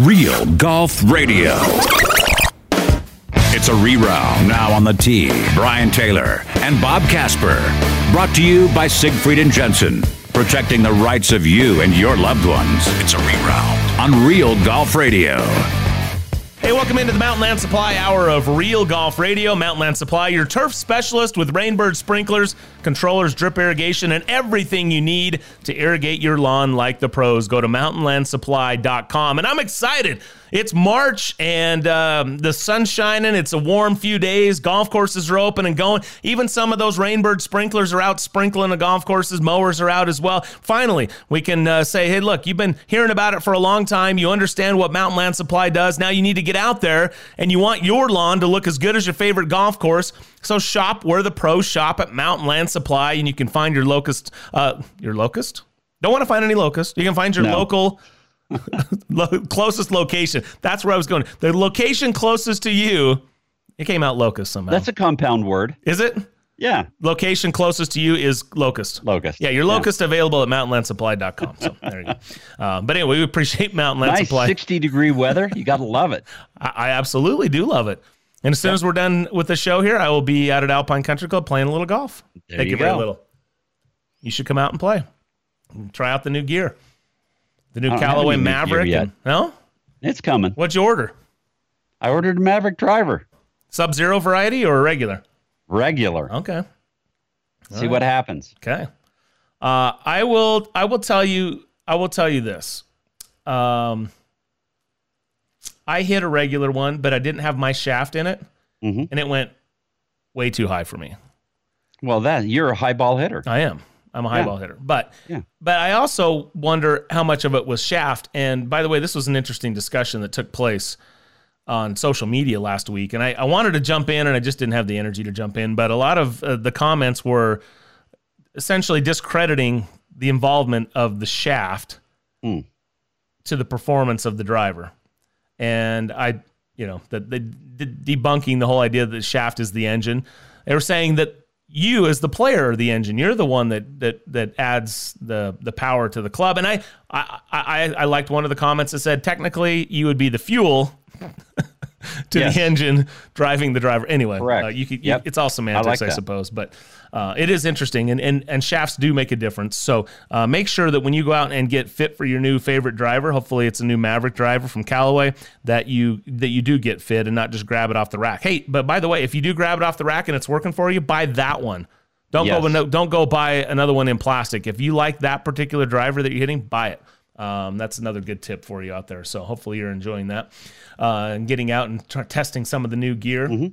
Real Golf Radio. It's a reround now on the tee. Brian Taylor and Bob Casper. Brought to you by Siegfried and Jensen. Protecting the rights of you and your loved ones. It's a reround on Real Golf Radio. Hey, welcome into the Mountain Land Supply Hour of Real Golf Radio. Mountain Land Supply, your turf specialist with Rainbird sprinklers, controllers, drip irrigation, and everything you need to irrigate your lawn like the pros. Go to mountainlandsupply.com. And I'm excited it's March and um, the sun's shining. It's a warm few days. Golf courses are open and going. Even some of those Rainbird sprinklers are out sprinkling the golf courses. Mowers are out as well. Finally, we can uh, say, hey, look, you've been hearing about it for a long time. You understand what Mountain Land Supply does. Now you need to get out there and you want your lawn to look as good as your favorite golf course. So shop where the pros shop at Mountain Land Supply, and you can find your locust. Uh, your locust? Don't want to find any locust. You can find your no. local closest location. That's where I was going. The location closest to you. It came out locust somehow. That's a compound word. Is it? Yeah. Location closest to you is locust. Locust. Yeah, your locust yeah. available at mountainlandsupply.com. So there you go. Uh, but anyway, we appreciate Mountain Land nice Supply. 60 degree weather. You got to love it. I, I, absolutely do love it. And as soon as we're done with the show here, I will be out at Alpine Country Club playing a little golf. There Take you go. very little. You should come out and play. Try out the new gear. The new Callaway Maverick. Yet. And, no, it's coming. What'd you order? I ordered a Maverick driver. Sub zero variety or regular? Regular. Okay. All See right. what happens. Okay. Uh, I will. I will tell you. I will tell you this. Um, I hit a regular one, but I didn't have my shaft in it, mm-hmm. and it went way too high for me. Well, that you're a high ball hitter. I am. I'm a high yeah. ball hitter. But yeah. but I also wonder how much of it was shaft. And by the way, this was an interesting discussion that took place on social media last week. And I, I wanted to jump in and I just didn't have the energy to jump in. But a lot of uh, the comments were essentially discrediting the involvement of the shaft mm. to the performance of the driver. And I, you know, that the, the debunking the whole idea that the shaft is the engine. They were saying that you as the player of the engine. You're the one that that that adds the the power to the club. And I I I, I liked one of the comments that said technically you would be the fuel to yes. the engine driving the driver. Anyway, uh, you could. Yep. You, it's all semantics, I, like I suppose, but uh, it is interesting, and, and and shafts do make a difference. So uh, make sure that when you go out and get fit for your new favorite driver, hopefully it's a new Maverick driver from Callaway, that you that you do get fit and not just grab it off the rack. Hey, but by the way, if you do grab it off the rack and it's working for you, buy that one. Don't yes. go don't go buy another one in plastic. If you like that particular driver that you're hitting, buy it. Um, that's another good tip for you out there. So hopefully you're enjoying that uh, and getting out and t- testing some of the new gear. Mm-hmm.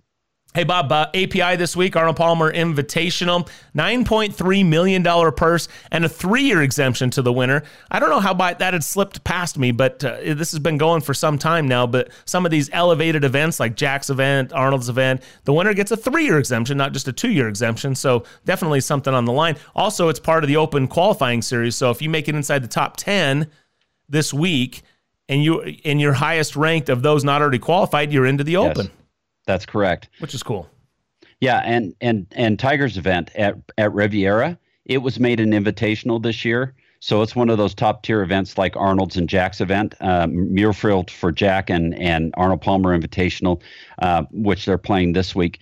Hey, Bob, uh, API this week, Arnold Palmer Invitational, $9.3 million purse and a three year exemption to the winner. I don't know how by, that had slipped past me, but uh, this has been going for some time now. But some of these elevated events like Jack's event, Arnold's event, the winner gets a three year exemption, not just a two year exemption. So definitely something on the line. Also, it's part of the open qualifying series. So if you make it inside the top 10 this week, and you in your highest ranked of those not already qualified, you're into the open. That's correct. Which is cool. Yeah, and and and Tiger's event at at Riviera, it was made an invitational this year. So it's one of those top tier events like Arnold's and Jack's event, um, Muirfield for Jack and and Arnold Palmer Invitational, uh, which they're playing this week.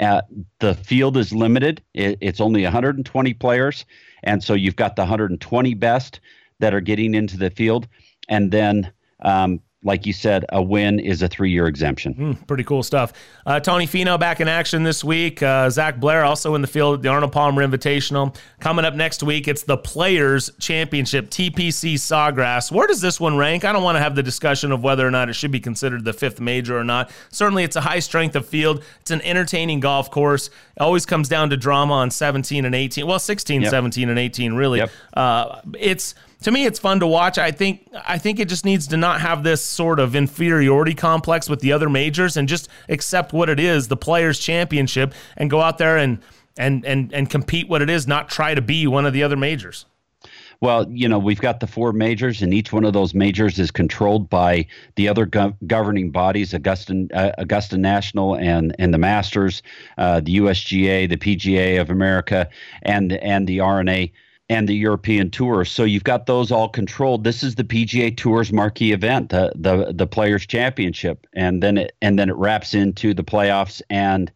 Uh, the field is limited; it, it's only 120 players, and so you've got the 120 best that are getting into the field, and then um, like you said, a win is a three year exemption. Mm, pretty cool stuff. Uh, Tony Finau back in action this week. Uh, Zac Blair also in the field, the Arnold Palmer Invitational. Coming up next week, it's the Players Championship, TPC Sawgrass. Where does this one rank? I don't want to have the discussion of whether or not it should be considered the fifth major or not. Certainly, it's a high strength of field. It's an entertaining golf course. It always comes down to drama on 17 and 18. Well, 16, yep. 17, and 18, really. Yep. Uh, it's to me it's fun to watch. I think I think it just needs to not have this sort of inferiority complex with the other majors and just accept what it is, the players championship and go out there and and and and compete what it is, not try to be one of the other majors. Well, you know, we've got the four majors, and each one of those majors is controlled by the other go- governing bodies, Augusta, uh, Augusta National and and the Masters, uh, the USGA, the PGA of America, and and the R&A and the European Tour. So you've got those all controlled. This is the PGA Tour's marquee event, the the the Players Championship, and then it and then it wraps into the playoffs and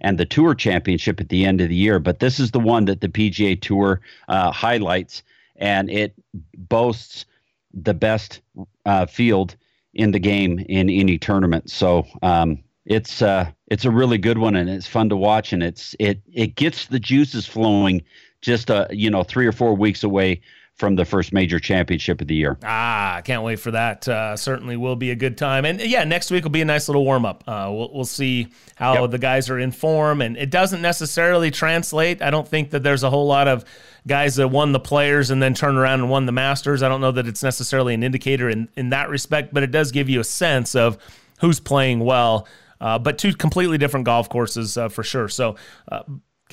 and the Tour Championship at the end of the year. But this is the one that the PGA Tour uh, highlights, and it boasts the best uh, field in the game in any tournament. So um, it's uh, it's a really good one, and it's fun to watch, and it's it it gets the juices flowing. Just uh, you know, three or four weeks away from the first major championship of the year. Ah, can't wait for that. Uh, certainly will be a good time. And yeah, next week will be a nice little warm up. Uh, we'll, we'll see how yep. the guys are in form. And it doesn't necessarily translate. I don't think that there's a whole lot of guys that won the players and then turn around and won the Masters. I don't know that it's necessarily an indicator in, in that respect, but it does give you a sense of who's playing well. Uh, but two completely different golf courses uh, for sure. So, uh,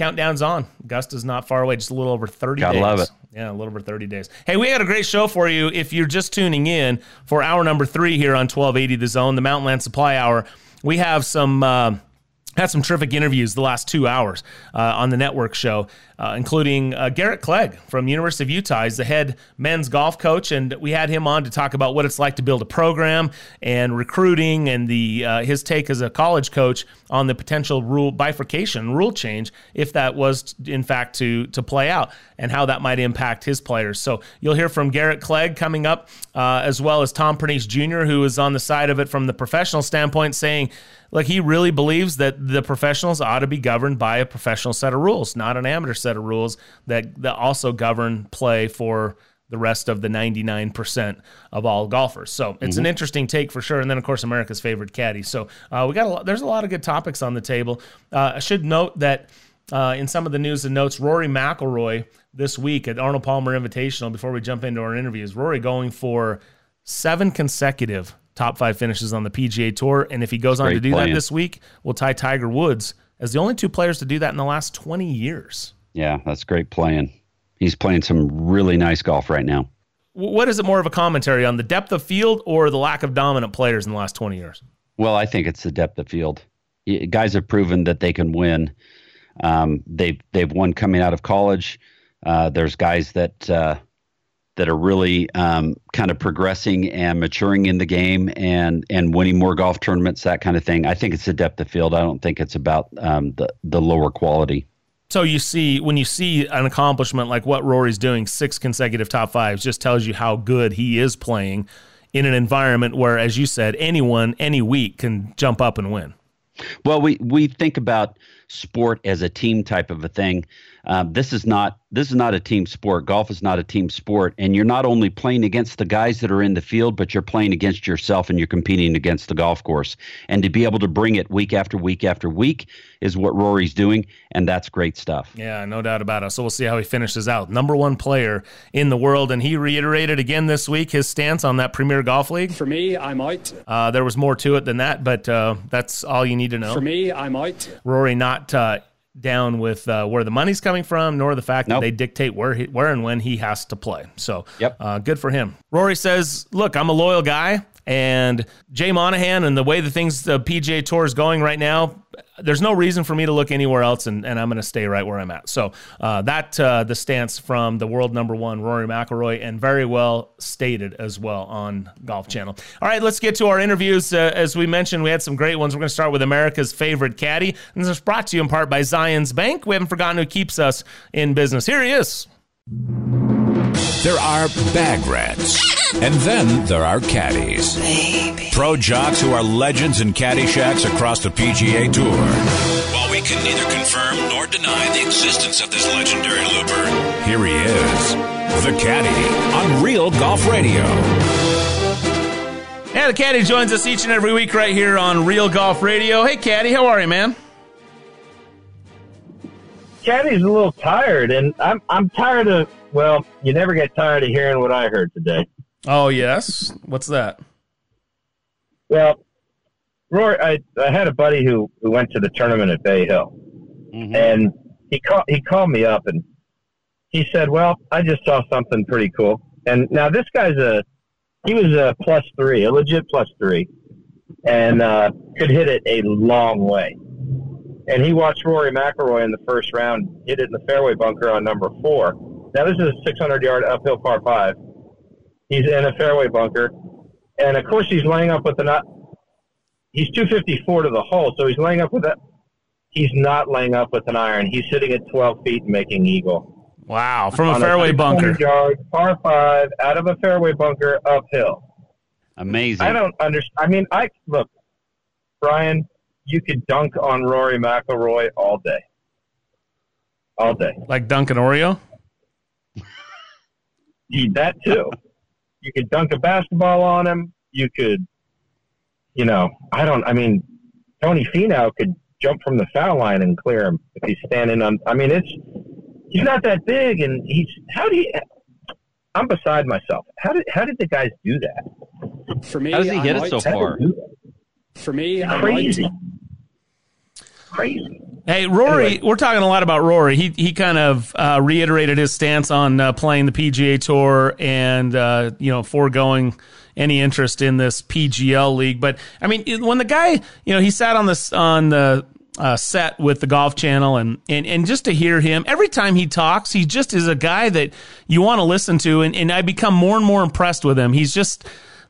countdown's on. Augusta's not far away, just a little over 30 Gotta days. love it. Yeah, a little over 30 days. Hey, we had a great show for you if you're just tuning in for hour number three here on 1280 The Zone, the Mountain Land Supply Hour. We have some. Uh, had some terrific interviews the last two hours uh, on the network show, uh, including uh, Garrett Clegg from University of Utah. He's the head men's golf coach, and we had him on to talk about what it's like to build a program and recruiting and the uh, his take as a college coach on the potential rule bifurcation, rule change, if that was in fact to to play out, and how that might impact his players. So you'll hear from Garrett Clegg coming up, uh, as well as Tom Pernice Jr., who is on the side of it from the professional standpoint, saying like he really believes that the professionals ought to be governed by a professional set of rules, not an amateur set of rules that, that also govern play for the rest of the 99% of all golfers. So it's mm-hmm. an interesting take for sure. And then of course America's favorite caddy. So uh, we got a lot, there's a lot of good topics on the table. Uh, I should note that uh, in some of the news and notes, Rory McIlroy this week at Arnold Palmer Invitational. Before we jump into our interviews, Rory going for seven consecutive top five finishes on the PGA Tour. And if he goes on to do plan. that this week, we'll tie Tiger Woods as the only two players to do that in the last 20 years. Yeah, that's great playing. He's playing some really nice golf right now. What is it more of a commentary on the depth of field or the lack of dominant players in the last 20 years? Well, I think it's the depth of field. Guys have proven that they can win. Um, they've they've won coming out of college. Uh, there's guys that uh, that are really um, kind of progressing and maturing in the game and and winning more golf tournaments, that kind of thing. I think it's the depth of field. I don't think it's about um, the the lower quality. So you see, when you see an accomplishment like what Rory's doing, six consecutive top fives, just tells you how good he is playing in an environment where, as you said, anyone any week can jump up and win. Well, we we think about sport as a team type of a thing. Um, this is not this is not a team sport. Golf is not a team sport, and you're not only playing against the guys that are in the field, but you're playing against yourself, and you're competing against the golf course. And to be able to bring it week after week after week is what Rory's doing, and that's great stuff. Yeah, no doubt about it. So we'll see how he finishes out. Number one player in the world, and he reiterated again this week his stance on that Premier Golf League. For me, I'm out. Uh, there was more to it than that, but uh, that's all you need to know. For me, I'm out. Rory not. Uh, down with uh, where the money's coming from, nor the fact nope. that they dictate where he, where and when he has to play. So, yep. Uh, good for him. Rory says, "Look, I'm a loyal guy. And Jay Monahan and the way the things the PGA Tour is going right now, there's no reason for me to look anywhere else, and, and I'm going to stay right where I'm at. So uh, that uh, the stance from the world number one Rory McIlroy, and very well stated as well on Golf Channel. All right, let's get to our interviews. Uh, as we mentioned, we had some great ones. We're going to start with America's favorite caddy, and this is brought to you in part by Zions Bank. We haven't forgotten who keeps us in business. Here he is. There are bag rats, and then there are caddies. Baby. Pro jocks who are legends in caddy shacks across the PGA Tour. While we can neither confirm nor deny the existence of this legendary looper, here he is, the caddy on Real Golf Radio. Yeah, the caddy joins us each and every week right here on Real Golf Radio. Hey, caddy, how are you, man? Caddy's a little tired, and I'm I'm tired of well, you never get tired of hearing what I heard today. Oh yes, what's that? Well, Roy, I, I had a buddy who, who went to the tournament at Bay Hill, mm-hmm. and he called he called me up and he said, "Well, I just saw something pretty cool." And now this guy's a he was a plus three, a legit plus three, and uh, could hit it a long way. And he watched Rory McIlroy in the first round hit it in the fairway bunker on number four Now this is a 600 yard uphill par five. He's in a fairway bunker, and of course he's laying up with the uh, not. He's 254 to the hole, so he's laying up with that. He's not laying up with an iron. He's sitting at 12 feet and making eagle. Wow, from a fairway a bunker. Yard par five out of a fairway bunker uphill. Amazing. I don't understand. I mean, I look, Brian. You could dunk on Rory McIlroy all day, all day. Like Duncan Oreo. that too. You could dunk a basketball on him. You could, you know, I don't. I mean, Tony Finau could jump from the foul line and clear him if he's standing on. I mean, it's he's not that big, and he's how do you? I'm beside myself. How did how did the guys do that? For me, how does he I hit it so far? For me, crazy, crazy. Hey, Rory, anyway. we're talking a lot about Rory. He he kind of uh, reiterated his stance on uh, playing the PGA Tour and uh, you know foregoing any interest in this PGL league. But I mean, when the guy, you know, he sat on this on the uh, set with the Golf Channel, and, and and just to hear him every time he talks, he just is a guy that you want to listen to, and, and I become more and more impressed with him. He's just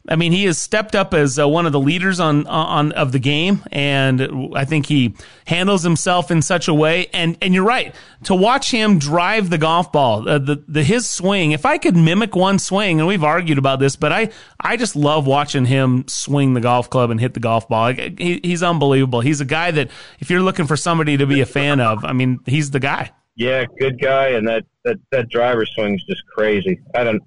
I mean, he has stepped up as uh, one of the leaders on on of the game, and I think he handles himself in such a way. And and you're right to watch him drive the golf ball, uh, the the his swing. If I could mimic one swing, and we've argued about this, but I I just love watching him swing the golf club and hit the golf ball. He, he's unbelievable. He's a guy that if you're looking for somebody to be a fan of, I mean, he's the guy. Yeah, good guy, and that that that driver swing's just crazy. I don't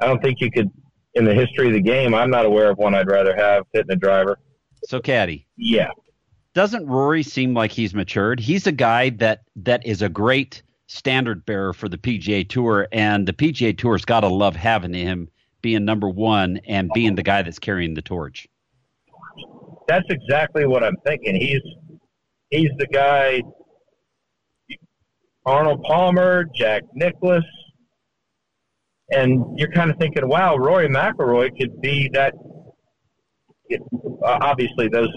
I don't think you could in the history of the game, I'm not aware of one I'd rather have hitting a driver. So, Caddy. Yeah. Doesn't Rory seem like he's matured? He's a guy that that is a great standard bearer for the PGA Tour, and the PGA Tour's got to love having him being number one and being the guy that's carrying the torch. That's exactly what I'm thinking. He's he's the guy. Arnold Palmer, Jack Nicklaus, and you're kind of thinking, wow, Rory McIlroy could be that. It, uh, obviously, those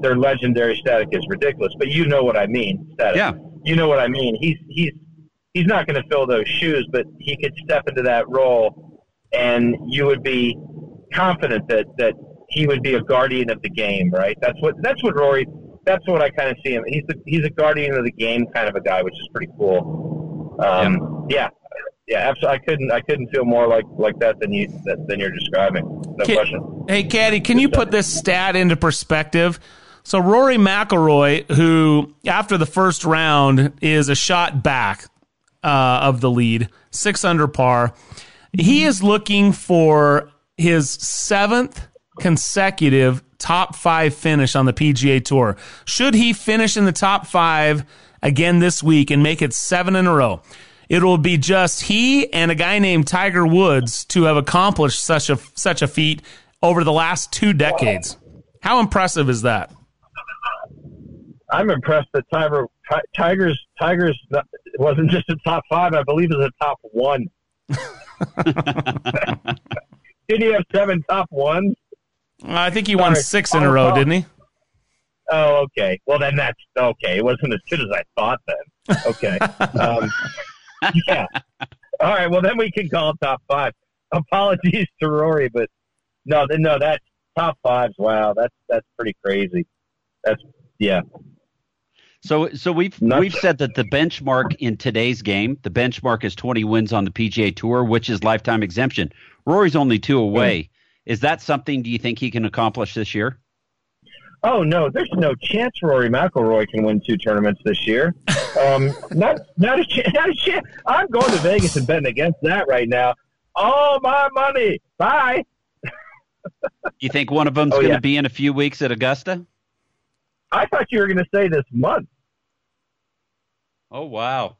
their legendary static is ridiculous, but you know what I mean. Static. Yeah. You know what I mean. He's he's he's not going to fill those shoes, but he could step into that role, and you would be confident that that he would be a guardian of the game, right? That's what that's what Rory. That's what I kind of see him. He's the, he's a guardian of the game kind of a guy, which is pretty cool. Um, yeah. yeah yeah, absolutely. I couldn't. I couldn't feel more like like that than you than you're describing. No can, question. Hey, Caddy, can you put this stat into perspective? So Rory McIlroy, who after the first round is a shot back uh, of the lead, six under par, he is looking for his seventh consecutive top five finish on the PGA Tour. Should he finish in the top five again this week and make it seven in a row? It'll be just he and a guy named Tiger Woods to have accomplished such a such a feat over the last two decades. How impressive is that? I'm impressed that Tiger Tigers Tigers wasn't just a top five. I believe it was a top one. did he have seven top ones? I think he won six in a row, didn't he? Oh, okay. Well, then that's okay. It wasn't as good as I thought. Then okay. Um, yeah. All right. Well, then we can call it top five. Apologies to Rory, but no, no, that's top fives. Wow, that's that's pretty crazy. That's yeah. So, so we've Nuts. we've said that the benchmark in today's game, the benchmark is 20 wins on the PGA Tour, which is lifetime exemption. Rory's only two away. Mm. Is that something? Do you think he can accomplish this year? Oh no, there's no chance Rory McIlroy can win two tournaments this year. Um, not not a chance. Not a chance. I'm going to Vegas and betting against that right now. All my money. Bye. you think one of them's oh, going to yeah. be in a few weeks at Augusta? I thought you were going to say this month. Oh wow.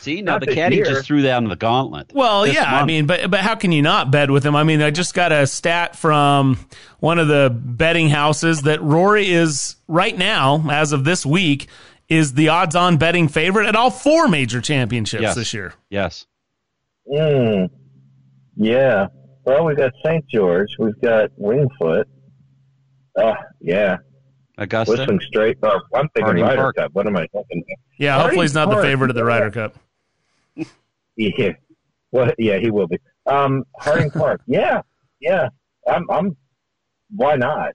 See, now not the caddy year. just threw down the gauntlet. Well, yeah, month. I mean, but but how can you not bet with him? I mean, I just got a stat from one of the betting houses that Rory is right now, as of this week, is the odds-on betting favorite at all four major championships yes. this year. Yes. Hmm. Yeah. Well, we've got St. George. We've got Winged Foot. Oh, yeah. Augusta. Whistling Straits. Oh, I'm thinking Ryder Park. Cup. What am I thinking? Yeah, hopefully he's not Park. the favorite of the Ryder Cup. Yeah. Well, yeah, he will be. Um, Harding Park. Yeah, yeah. I'm. I'm. Why not?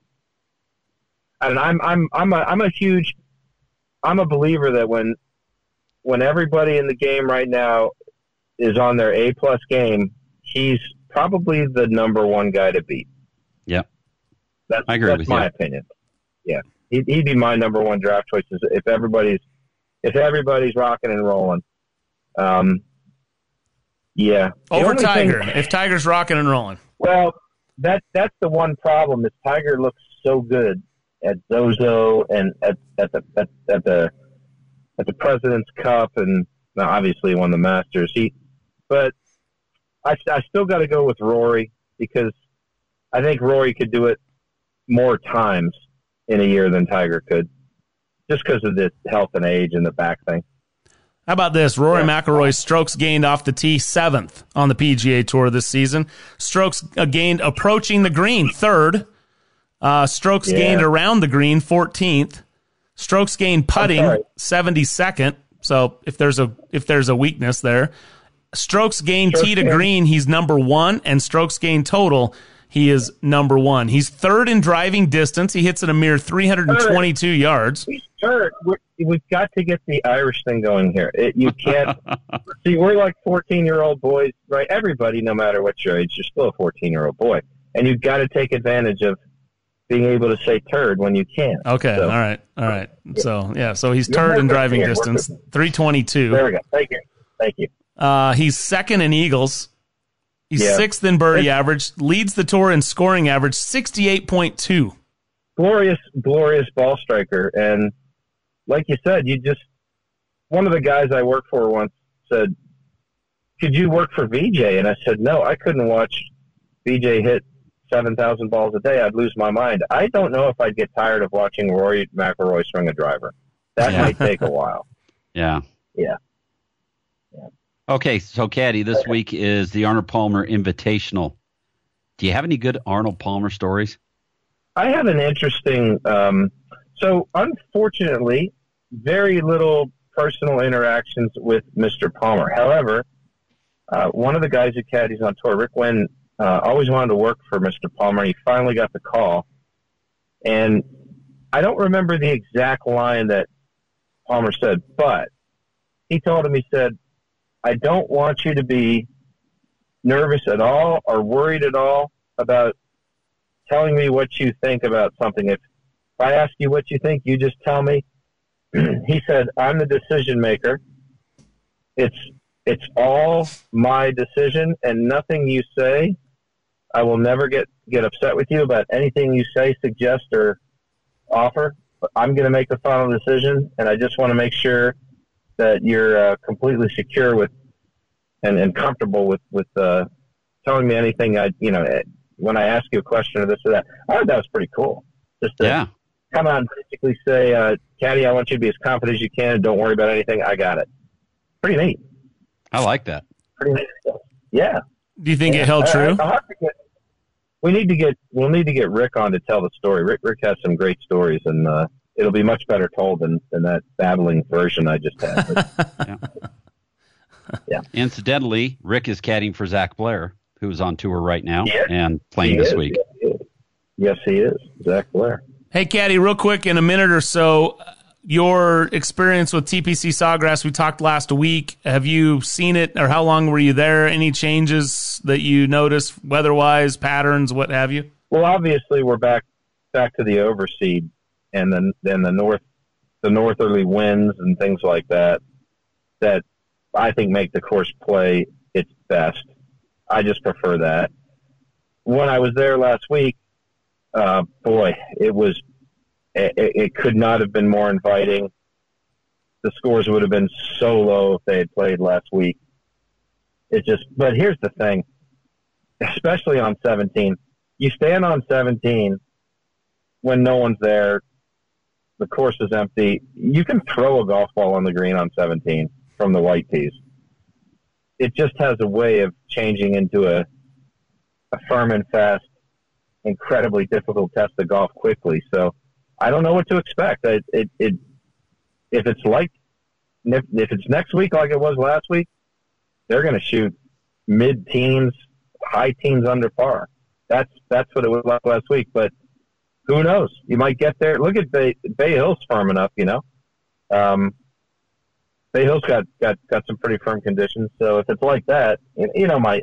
And I'm. I'm. I'm a. I'm a huge. I'm a believer that when, when everybody in the game right now is on their A plus game, he's probably the number one guy to beat. Yeah, that's, I agree that's with my you. opinion. Yeah, he'd, he'd be my number one draft choice if everybody's if everybody's rocking and rolling. Um, yeah. The Over Tiger. thing- if Tiger's rocking and rolling. well, that that's the one problem is Tiger looks so good at Zozo and at at the at, at the at the President's Cup and obviously won the Masters. He, but I I still got to go with Rory because I think Rory could do it more times in a year than Tiger could, just because of the health and age and the back thing. How about this? Rory McIlroy's strokes gained off the tee seventh on the PGA Tour this season. Strokes uh, gained approaching the green third. Uh, strokes Yeah. gained around the green fourteenth. Strokes gained putting seventy second. So if there's a if there's a weakness there, strokes gained Strokes tee to gained- green he's number one, and strokes gained total he is number one. He's third in driving distance. He hits at a mere three hundred and twenty two yards. He's third. We're, we've got to get the Irish thing going here. It, you can't see. We're like fourteen-year-old boys, right? Everybody, no matter what your age, you're still a fourteen-year-old boy, and you've got to take advantage of being able to say turd when you can. Okay, So- all right, all right. So yeah, so he's You're third in driving here, distance, three twenty two. There we go. Thank you. Thank you. Uh, he's second in eagles. He's Yeah. sixth in birdie It's- average. Leads the tour in scoring average, sixty eight point two. glorious, glorious ball striker. And like you said, you just one of the guys I worked for once said, "Could you work for Vijay?" And I said, "No, I couldn't watch Vijay hit seven thousand balls a day. I'd lose my mind. I don't know if I'd get tired of watching Rory McIlroy swing a driver. That Yeah. might take a while." Yeah. Yeah. Okay, so Caddy, this week is the Arnold Palmer Invitational. Do you have any good Arnold Palmer stories? I have an interesting. Um, so, unfortunately, very little personal interactions with Mr. Palmer. However, uh, one of the guys who caddies on tour, Rick Wynn, uh, always wanted to work for Mr. Palmer. He finally got the call, and I don't remember the exact line that Palmer said, but he told him, he said, "I don't want you to be nervous at all or worried at all about telling me what you think about something. If, if I ask you what you think, you just tell me. he said, I'm the decision maker. It's it's all my decision and nothing you say. I will never get, get upset with you about anything you say, suggest, or offer. But I'm going to make the final decision, and I just want to make sure that you're uh, completely secure with and, and comfortable with with uh, telling me anything. I you know eh, when I ask you a question or this or that. I thought that was pretty cool. Just to Yeah. come out and basically say, uh, Caddy, I want you to be as confident as you can. Don't worry about anything. I got it. Pretty neat. I like that. Pretty neat stuff. Yeah. Do you think Yeah. it held I- true? I- I'll have to get- we need to get we'll need to get Rick on to tell the story. Rick Rick has some great stories, and uh, it'll be much better told than, than that babbling version I just had. But Incidentally, Rick is caddying for Zac Blair, who's on tour right now Yeah. and playing he this is, week. Yes, he. Yes, he is. Zac Blair. Hey, Caddy, real quick, in a minute or so, your experience with TPC Sawgrass, we talked last week. Have you seen it, or how long were you there? Any changes that you noticed, weather-wise, patterns, what have you? Well, obviously, we're back back to the overseed, and then then the north the northerly winds and things like that. That I think make the course play its best. I just prefer that. When I was there last week, uh, boy, it was it, it could not have been more inviting. The scores would have been so low if they had played last week. It just, but here's the thing, especially on 17 you stand on 17 when no one's there, the course is empty. You can throw a golf ball on the green on 17 from the white tees. It just has a way of changing into a, a firm and fast, incredibly difficult test of golf quickly. So I don't know what to expect. It, it, it if it's like if, if it's next week like it was last week, they're going to shoot mid teens, high teens under par. That's that's what it was like last week. But who knows? You might get there. Look at Bay, Bay Hill's firm enough, you know. Um, Bay Hill's got, got got some pretty firm conditions. So if it's like that, you know, my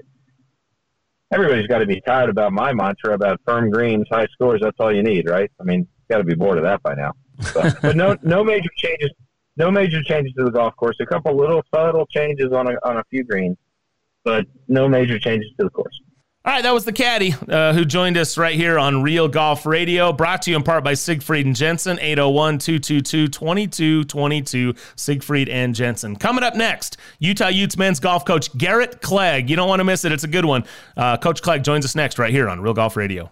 everybody's got to be tired about my mantra about firm greens, high scores. That's all you need, right? I mean, got to be bored of that by now. But, but no, no major changes. No major changes to the golf course. A couple little subtle changes on a on a few greens, but no major changes to the course. All right, that was the caddy uh, who joined us right here on Real Golf Radio, brought to you in part by Siegfried and Jensen, 801 222 2222. Siegfried and Jensen. Coming up next, Utah Utes men's golf coach Garrett Clegg. You don't want to miss it, it's a good one. Uh, coach Clegg joins us next right here on Real Golf Radio.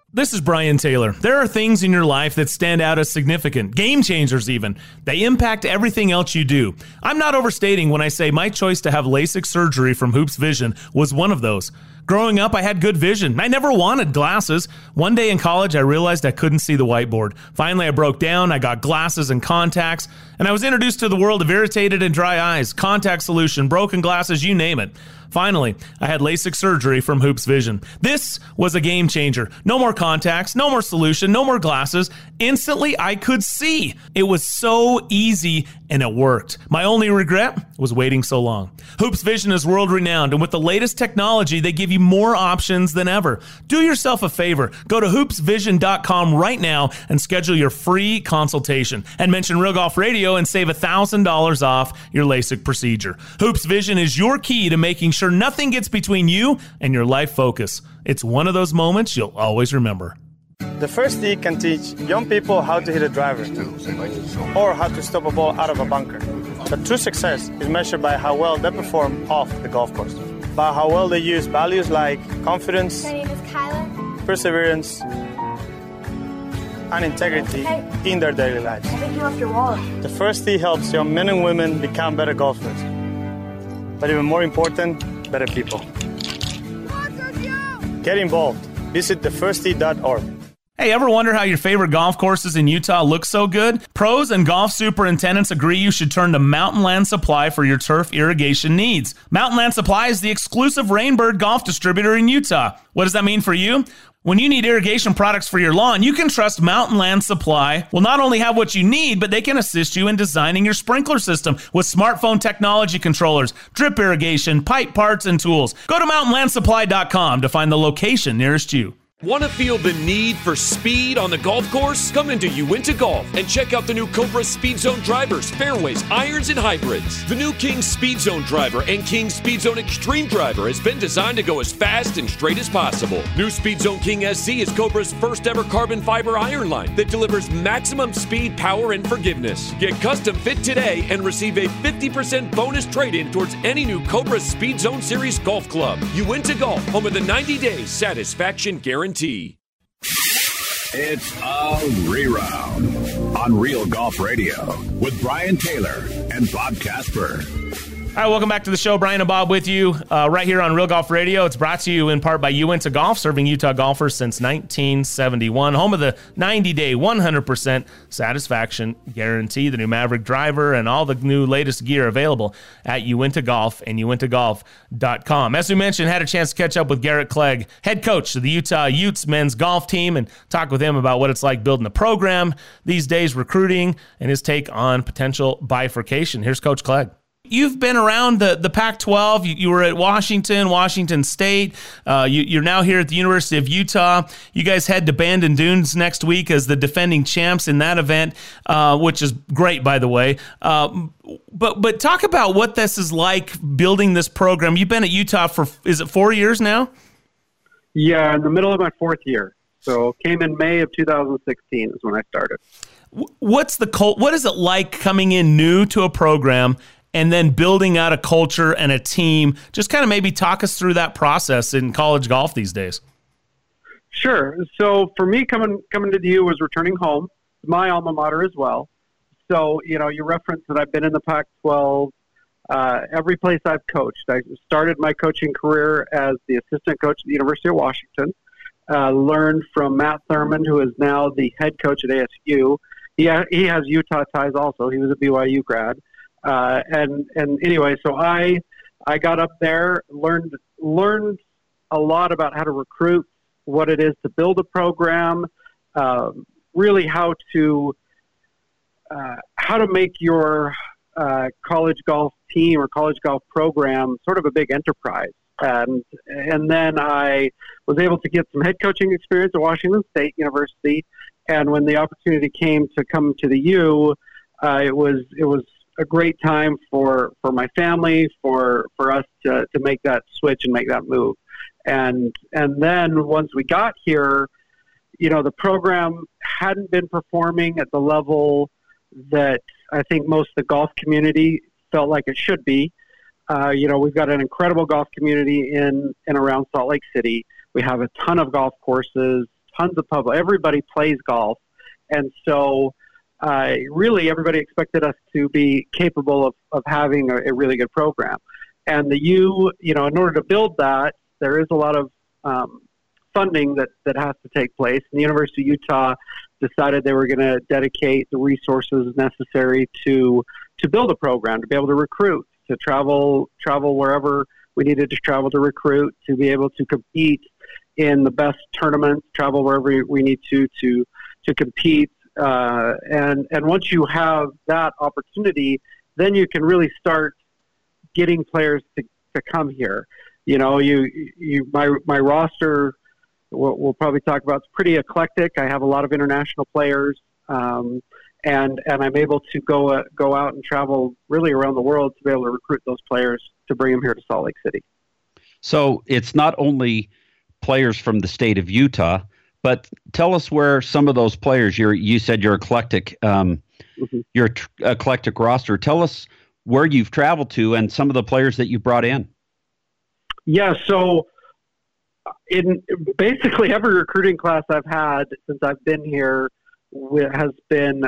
This is Brian Taylor. There are things in your life that stand out as significant, game changers even. They impact everything else you do. I'm not overstating when I say my choice to have LASIK surgery from Hoopes Vision was one of those. Growing up, I had good vision. I never wanted glasses. One day in college, I realized I couldn't see the whiteboard. Finally, I broke down. I got glasses and contacts, and I was introduced to the world of irritated and dry eyes, contact solution, broken glasses, you name it. Finally, I had LASIK surgery from Hoopes Vision. This was a game changer. No more contacts, no more solution, no more glasses. Instantly, I could see. It was so easy and it worked. My only regret was waiting so long. Hoopes Vision is world renowned, and with the latest technology, they give you more options than ever. Do yourself a favor. Go to hoopesvision.com right now and schedule your free consultation. And mention Real Golf Radio and save $1,000 off your LASIK procedure. Hoopes Vision is your key to making sure nothing gets between you and your life focus. It's one of those moments you'll always remember. The first tee can teach young people how to hit a driver or how to stop a ball out of a bunker. But true success is measured by how well they perform off the golf course, by how well they use values like confidence, perseverance, and integrity in their daily lives. The first tee helps young men and women become better golfers, but even more important, better people. Get involved. Visit thefirsttee.org. Hey, ever wonder how your favorite golf courses in Utah look so good? Pros and golf superintendents agree you should turn to Mountain Land Supply for your turf irrigation needs. Mountain Land Supply is the exclusive Rainbird golf distributor in Utah. What does that mean for you? When you need irrigation products for your lawn, you can trust Mountain Land Supply will not only have what you need, but they can assist you in designing your sprinkler system with smartphone technology controllers, drip irrigation, pipe parts, and tools. Go to mountainlandsupply.com to find the location nearest you. Want to feel the need for speed on the golf course? Come into Uinta Golf and check out the new Cobra Speed Zone drivers, fairways, irons, and hybrids. The new King Speed Zone driver and King Speed Zone Extreme driver has been designed to go as fast and straight as possible. New Speed Zone King SC is Cobra's first ever carbon fiber iron line that delivers maximum speed, power, and forgiveness. Get custom fit today and receive a 50% bonus trade in towards any new Cobra Speed Zone Series golf club. Uinta Golf, home of the 90 days satisfaction guarantee guarantee. It's a reround on Real Golf Radio with Brian Taylor and Bob Casper. All right, welcome back to the show. Brian and Bob with you uh, right here on Real Golf Radio. It's brought to you in part by Uinta Golf, serving Utah golfers since 1971. Home of the 90 day, 100% satisfaction guarantee. The new Maverick driver and all the new latest gear available at Uinta Golf and uintagolf.com. As we mentioned, had a chance to catch up with Garrett Clegg, head coach of the Utah Utes men's golf team, and talk with him about what it's like building a program these days, recruiting, and his take on potential bifurcation. Here's Coach Clegg you've been around the, the Pac 12. You, you, were at Washington, Washington State. Uh, you, are now here at the University of Utah. You guys head to Bandon Dunes next week as the defending champs in that event, uh, which is great, by the way. Uh, but but talk about what this is like building this program. You've been at Utah for is it four years now? Yeah, in the middle of my fourth year. So came in May of 2016 is when I started. What's the cult? What is it like coming in new to a program and then building out a culture and a team. Just kind of maybe talk us through that process in college golf these days. Sure. So for me, coming coming to the U was returning home, my alma mater as well. So you know, you referenced that I've been in the Pac-12. Uh, every place I've coached, I started my coaching career as the assistant coach at the University of Washington. Uh, learned from Matt Thurmond, who is now the head coach at ASU. He, ha- he has Utah ties also. He was a BYU grad. Uh, and and anyway, so I I got up there, learned learned a lot about how to recruit, what it is to build a program, uh, really how to uh, how to make your uh, college golf team or college golf program sort of a big enterprise. And and then I was able to get some head coaching experience at Washington State University. And when the opportunity came to come to the U, uh, it was it was a great time for for my family, for for us to to make that switch and make that move. And and then once we got here, you know, the program hadn't been performing at the level that I think most of the golf community felt like it should be. Uh, you know, we've got an incredible golf community in and around Salt Lake City. We have a ton of golf courses, tons of public. Everybody plays golf, and so uh, really everybody expected us to be capable of, of having a, a, really good program. And the U, you know, in order to build that, there is a lot of um, funding that, that has to take place. And the University of Utah decided they were going to dedicate the resources necessary to to build a program, to be able to recruit, to travel travel wherever we needed to travel to recruit, to be able to compete in the best tournaments, travel wherever we need to to to compete uh, and and once you have that opportunity, then you can really start getting players to, to come here. You know, you you my my roster. We'll, we'll probably talk about. It's pretty eclectic. I have a lot of international players, um, and and I'm able to go uh, go out and travel really around the world to be able to recruit those players to bring them here to Salt Lake City. So it's not only players from the state of Utah, but tell us where some of those players you you said you're eclectic, um, mm-hmm. your tr- eclectic roster. Tell us where you've traveled to and some of the players that you brought in. Yeah, so in basically every recruiting class I've had since I've been here has been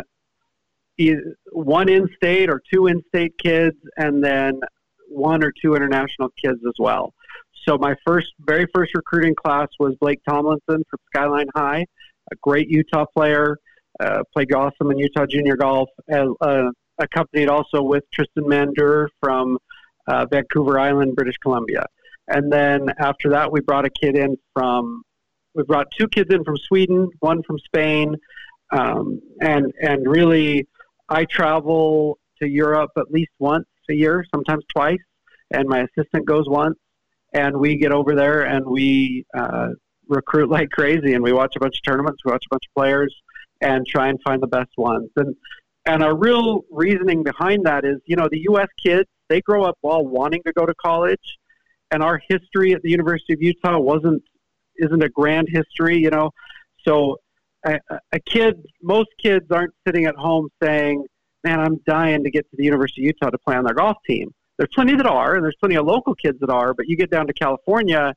one in-state or two in-state kids, and then one or two international kids as well. So my first, very first recruiting class was Blake Tomlinson from Skyline High, a great Utah player, uh, played awesome in Utah Junior Golf, uh, accompanied also with Tristan Mandur from uh, Vancouver Island, British Columbia. And then after that, we brought a kid in from, we brought two kids in from Sweden, one from Spain, um, and and really, I travel to Europe at least once a year, sometimes twice, and my assistant goes once and we get over there and we uh, recruit like crazy and we watch a bunch of tournaments, we watch a bunch of players, and try and find the best ones. And and our real reasoning behind that is, you know, the U.S. kids they grow up all wanting to go to college, and our history at the University of Utah wasn't isn't a grand history, you know. So a, a kid, most kids aren't sitting at home saying, "Man, I'm dying to get to the University of Utah to play on their golf team." There's plenty that are, and there's plenty of local kids that are, but you get down to California,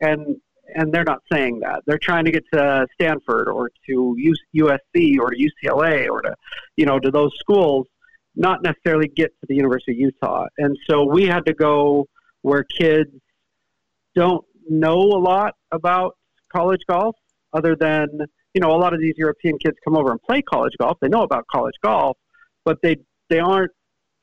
and and they're not saying that. They're trying to get to Stanford or to USC or to UCLA or to, you know, to those schools. not necessarily get to the University of Utah. And so we had to go where kids don't know a lot about college golf other than, you know, a lot of these European kids come over and play college golf. They know about college golf, but they they aren't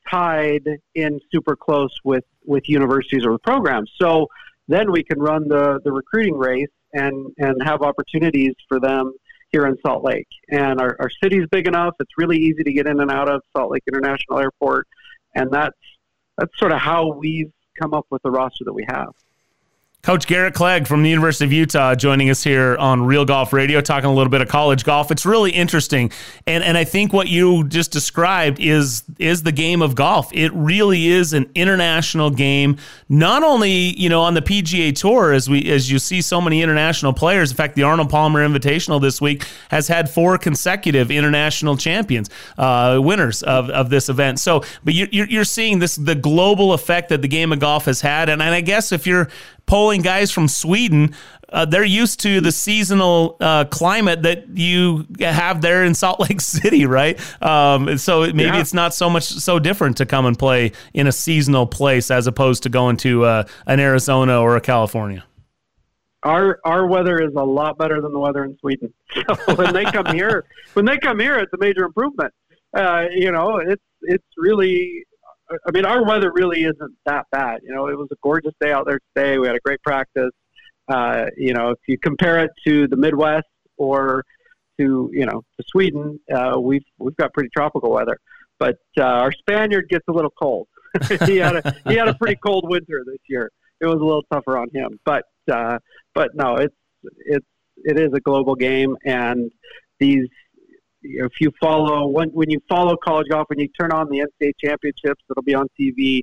tied in super close with with universities or programs. So then we can run the the recruiting race and and have opportunities for them here in Salt Lake. And our, our city's big enough; it's really easy to get in and out of Salt Lake International Airport, and that's that's sort of how we've come up with the roster that we have. Coach Garrett Clegg from the University of Utah joining us here on Real Golf Radio, talking a little bit of college golf. It's really interesting, and and I think what you just described is is the game of golf. It really is an international game. Not only you know on the PGA Tour, as we as you see so many international players. In fact, the Arnold Palmer Invitational this week has had four consecutive international champions, uh, winners of, of this event. So, but you're you're seeing this the global effect that the game of golf has had, and, and I guess if you're polling guys from Sweden. Uh, they're used to the seasonal uh, climate that you have there in Salt Lake City, right? Um, so maybe yeah. it's not so much so different to come and play in a seasonal place as opposed to going to uh, an Arizona or a California. Our our weather is a lot better than the weather in Sweden. So when they come here, when they come here, it's a major improvement. Uh, you know, it's it's really I mean, our weather really isn't that bad. You know, it was a gorgeous day out there today. We had a great practice. Uh, you know, if you compare it to the Midwest or to you know to Sweden, uh, we've we've got pretty tropical weather. But uh, our Spaniard gets a little cold. he had a he had a pretty cold winter this year. It was a little tougher on him. But uh, but no, it's it's it is a global game, and these if you follow when when you follow college golf, when you turn on the NCAA championships, that'll be on TV.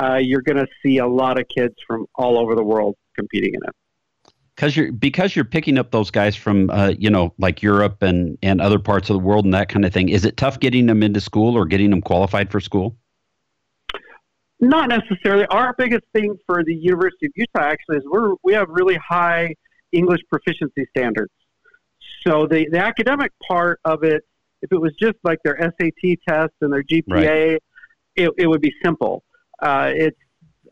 Uh, you're going to see a lot of kids from all over the world competing in it. Because you're because you're picking up those guys from uh, you know like Europe and and other parts of the world and that kind of thing. Is it tough getting them into school or getting them qualified for school? Not necessarily. Our biggest thing for the University of Utah actually is we're we have really high English proficiency standards. So the, the academic part of it, if it was just like their SAT test and their GPA, right. it, it would be simple. Uh, it's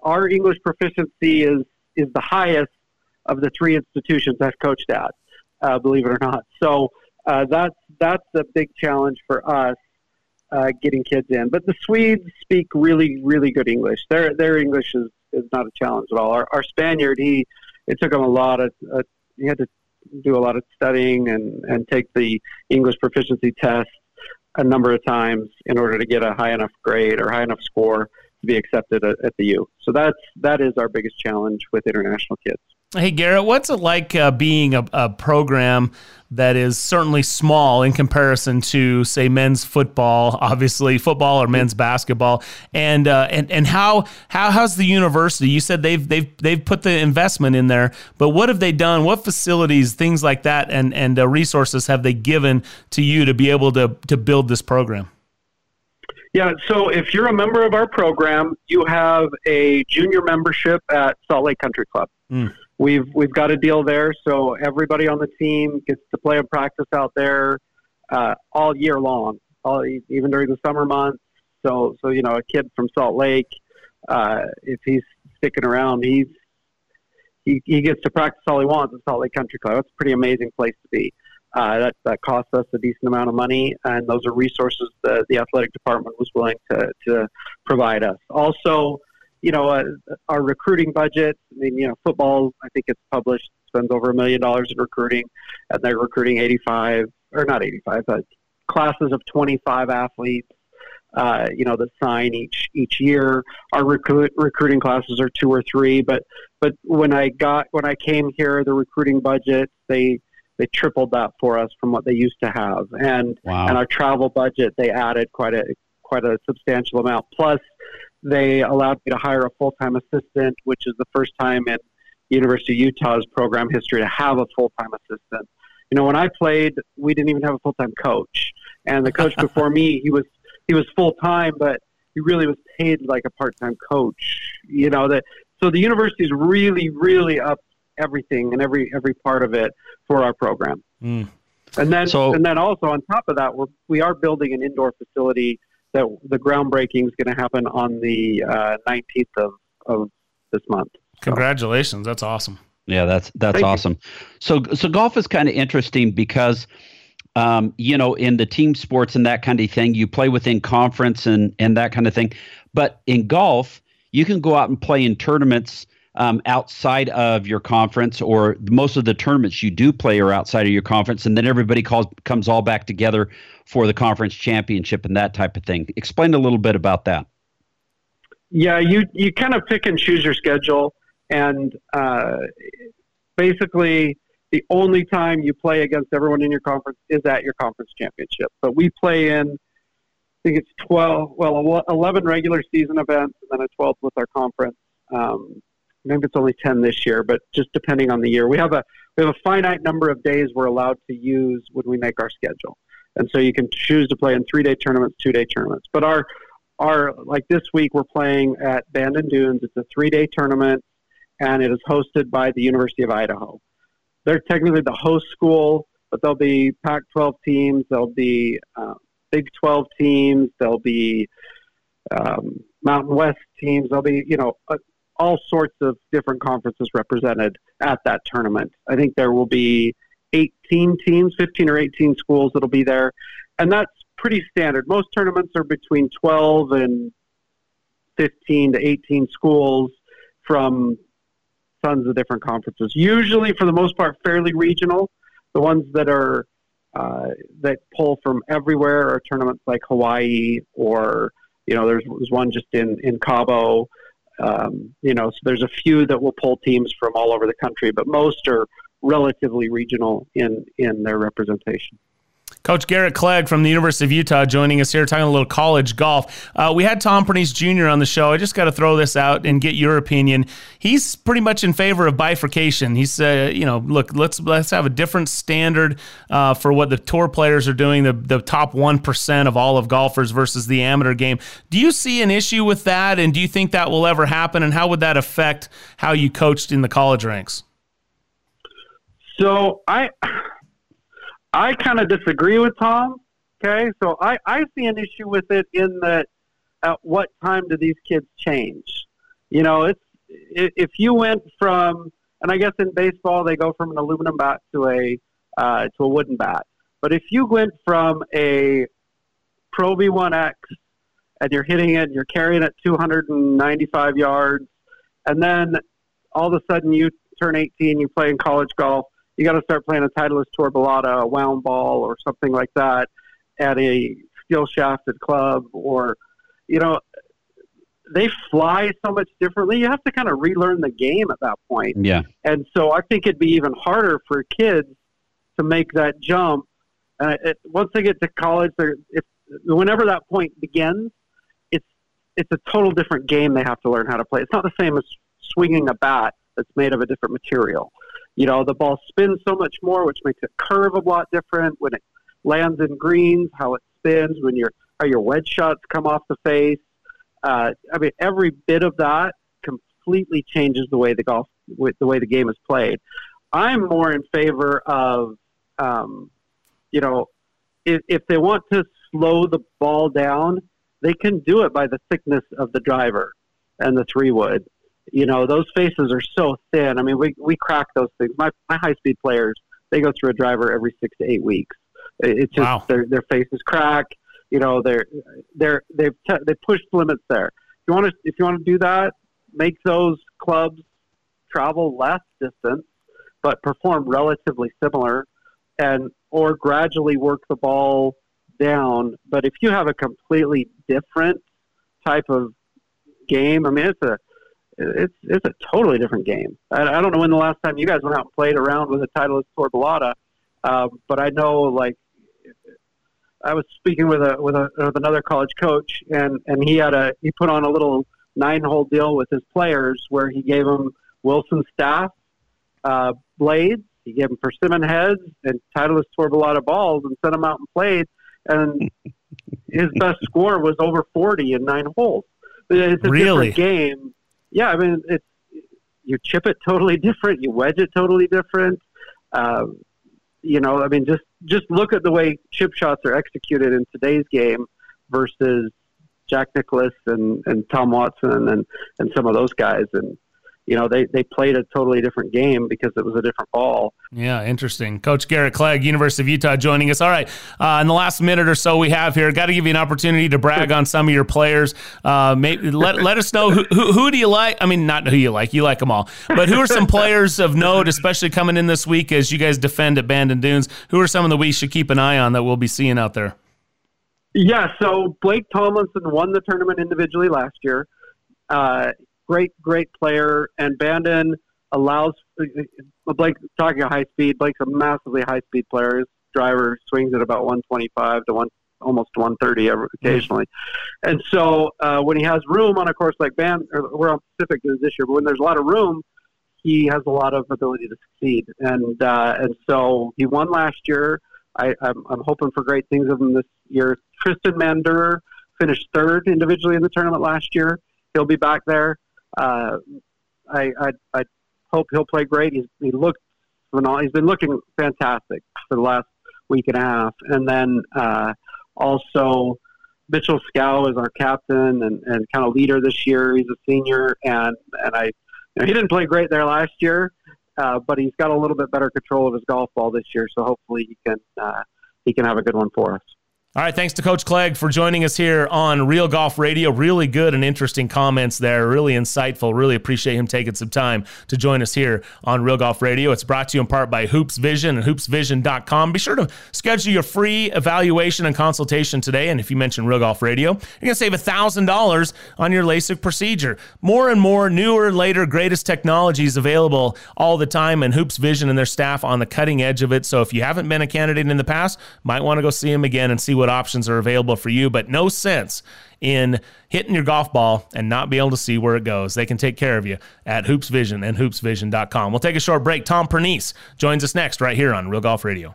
our English proficiency is is the highest of the three institutions I've coached at, uh, believe it or not. So uh, that's that's a big challenge for us uh, getting kids in. But the Swedes speak really really good English. Their their English is, is not a challenge at all. Our, our Spaniard he it took him a lot of uh, he had to do a lot of studying and, and take the English proficiency test a number of times in order to get a high enough grade or high enough score to be accepted at, at the U. So that's that is our biggest challenge with international kids. Hey, Garrett, what's it like uh, being a, a, program that is certainly small in comparison to, say, men's football, obviously football or men's basketball, and uh, and and how how how's the university? You said they've they've they've put the investment in there, but what have they done? What facilities, things like that, and and uh, resources have they given to you to be able to to build this program? Yeah, so if you're a member of our program, you have a junior membership at Salt Lake Country Club. Mm. We've we've got a deal there, so everybody on the team gets to play and practice out there uh, all year long, all, even during the summer months. So so you know, a kid from Salt Lake, uh, if he's sticking around, he's he, he gets to practice all he wants at Salt Lake Country Club. It's a pretty amazing place to be. Uh, that that costs us a decent amount of money, and those are resources that the athletic department was willing to to provide us. Also, you know, uh, our recruiting budget. I mean, you know, football. I think it's published spends over a million dollars in recruiting, and they're recruiting 85 or not 85, but classes of 25 athletes. Uh, you know, that sign each each year. Our recruit, recruiting classes are two or three, but but when I got when I came here, the recruiting budget they they tripled that for us from what they used to have, and wow. and our travel budget they added quite a quite a substantial amount. Plus, they allowed me to hire a full time assistant, which is the first time in University of Utah's program history to have a full time assistant. You know, when I played, we didn't even have a full time coach, and the coach before me, he was he was full time, but he really was paid like a part time coach. You know that. So the university's really, really up everything and every every part of it for our program. Mm. And then, so, and then also on top of that, we're we are building an indoor facility that the groundbreaking is going to happen on the uh, 19th of, of this month. Congratulations. That's awesome. Yeah, that's that's Thank awesome. You. So so golf is kind of interesting because um, you know, in the team sports and that kind of thing, you play within conference and and that kind of thing. But in golf, you can go out and play in tournaments um, outside of your conference, or most of the tournaments you do play are outside of your conference, and then everybody calls comes all back together for the conference championship and that type of thing. Explain a little bit about that. Yeah, you you kind of pick and choose your schedule, and uh, basically the only time you play against everyone in your conference is at your conference championship. But we play in, I think it's 12, well, 11 regular season events and then a 12th with our conference. Um, maybe it's only 10 this year, but just depending on the year. We have a we have a finite number of days we're allowed to use when we make our schedule. And so you can choose to play in 3-day tournaments, 2-day tournaments. But our our like this week we're playing at Bandon Dunes. It's a 3-day tournament and it is hosted by the University of Idaho. They're technically the host school, but there'll be Pac-12 teams, there'll be uh, Big 12 teams, there'll be um, Mountain West teams, there'll be you know all sorts of different conferences represented at that tournament. I think there will be 18 teams, 15 or 18 schools that'll be there, and that's pretty standard. Most tournaments are between 12 and 15 to 18 schools from tons of different conferences. Usually, for the most part, fairly regional. The ones that are uh, that pull from everywhere are tournaments like Hawaii or you know there's, there's one just in in Cabo. Um, you know, so there's a few that will pull teams from all over the country, but most are relatively regional in in their representation. Coach Garrett Clegg from the University of Utah joining us here, talking a little college golf. Uh, we had Tom Pernice Jr. on the show. I just got to throw this out and get your opinion. He's pretty much in favor of bifurcation. He's, uh, you know, look, let's let's have a different standard uh, for what the tour players are doing. The the top one percent of all of golfers versus the amateur game. Do you see an issue with that, and do you think that will ever happen? And how would that affect how you coached in the college ranks? So I. I kind of disagree with Tom. Okay, so I, I see an issue with it in that at what time do these kids change? You know, it's if you went from, and I guess in baseball they go from an aluminum bat to a uh, to a wooden bat. But if you went from a Pro V1X and you're hitting it, and you're carrying it 295 yards, and then all of a sudden you turn 18, you play in college golf, you got to start playing a Titleist Tour Balata, a wound ball, or something like that at a steel shafted club, or you know, they fly so much differently. You have to kind of relearn the game at that point. Yeah. And so I think it'd be even harder for kids to make that jump. Uh, it, once they get to college, they're if whenever that point begins, it's it's a total different game they have to learn how to play. It's not the same as swinging a bat that's made of a different material. You know, the ball spins so much more, which makes it curve a lot different when it lands in greens, how it spins, when your how your wedge shots come off the face. Uh, I mean, every bit of that completely changes the way the golf, the way the game is played. I'm more in favor of, um, you know, if, if they want to slow the ball down, they can do it by the thickness of the driver and the three wood you know, those faces are so thin. I mean, we, we crack those things. My, my high speed players, they go through a driver every six to eight weeks. It's just wow. their, their faces crack. You know, they're, they're, they've, t- they pushed limits there. If you want to, if you want to do that, make those clubs travel less distance, but perform relatively similar and, or gradually work the ball down. But if you have a completely different type of game, I mean, it's a, it's it's a totally different game. I, I don't know when the last time you guys went out and played around with a Titleist Tour Balata, uh, but I know like I was speaking with a with a with another college coach, and and he had a he put on a little nine hole deal with his players where he gave them Wilson staff uh, blades, he gave them persimmon heads and Titleist Tour Balata balls, and sent them out and played, and his best score was over forty in nine holes. It's a really? different game yeah, I mean, it's you chip it totally different, you wedge it totally different. Uh, you know, I mean, just just look at the way chip shots are executed in today's game versus Jack Nicklaus and, and Tom Watson and, and some of those guys. And, you know, they, they played a totally different game because it was a different ball. Yeah, interesting. Coach Garrett Clegg, University of Utah, joining us. All right, uh, in the last minute or so we have here, got to give you an opportunity to brag on some of your players. Uh, maybe let, let us know who, who, who do you like? I mean, not who you like, you like them all, but who are some players of note, especially coming in this week as you guys defend at Bandon Dunes? Who are some of the we should keep an eye on that we'll be seeing out there? Yeah, so Blake Tomlinson won the tournament individually last year. Uh, great, great player, and Bandon allows Blake talking high speed. Blake's a massively high speed player. His driver swings at about 125 to one almost 130 occasionally. And so uh, when he has room on a course like Band, or we're on Pacific this year, but when there's a lot of room, he has a lot of ability to succeed. And uh, and so he won last year. I, I'm, I'm hoping for great things of him this year. Tristan Mandur finished third individually in the tournament last year. He'll be back there. Uh, I, I, I hope he'll play great. He's, he looked phenomenal. He's been looking fantastic for the last week and a half. And then uh, also Mitchell Scow is our captain and, and kind of leader this year. He's a senior, and and I, you know, he didn't play great there last year, uh, but he's got a little bit better control of his golf ball this year. So hopefully he can uh, he can have a good one for us. All right, thanks to Coach Clegg for joining us here on Real Golf Radio. Really good and interesting comments there. Really insightful. Really appreciate him taking some time to join us here on Real Golf Radio. It's brought to you in part by Hoopes Vision and hoopesvision.com. Be sure to schedule your free evaluation and consultation today. And if you mention Real Golf Radio, you're going to save $1,000 on your LASIK procedure. More and more newer, later, greatest technologies available all the time, and Hoopes Vision and their staff on the cutting edge of it. So if you haven't been a candidate in the past, might want to go see them again and see what what options are available for you, but no sense in hitting your golf ball and not be able to see where it goes. They can take care of you at Hoopes Vision and hoopesvision.com. We'll take a short break. Tom Pernice joins us next right here on Real Golf Radio.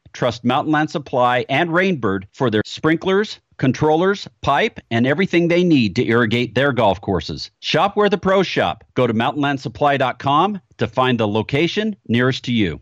trust Mountain Land Supply and Rain Bird for their sprinklers, controllers, pipe, and everything they need to irrigate their golf courses. Shop where the pros shop. Go to mountainlandsupply.com to find the location nearest to you.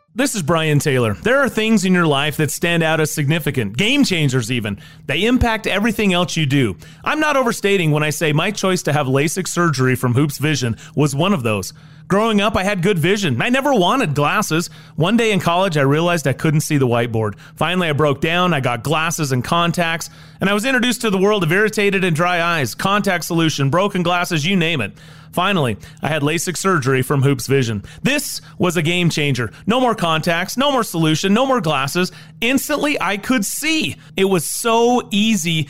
This is Brian Taylor. There are things in your life that stand out as significant, game changers even. They impact everything else you do. I'm not overstating when I say my choice to have LASIK surgery from Hoopes Vision was one of those. Growing up, I had good vision. I never wanted glasses. One day in college, I realized I couldn't see the whiteboard. Finally, I broke down. I got glasses and contacts, and I was introduced to the world of irritated and dry eyes, contact solution, broken glasses, you name it. Finally, I had LASIK surgery from Hoopes Vision. This was a game changer. No more contacts, no more solution, no more glasses. Instantly, I could see. It was so easy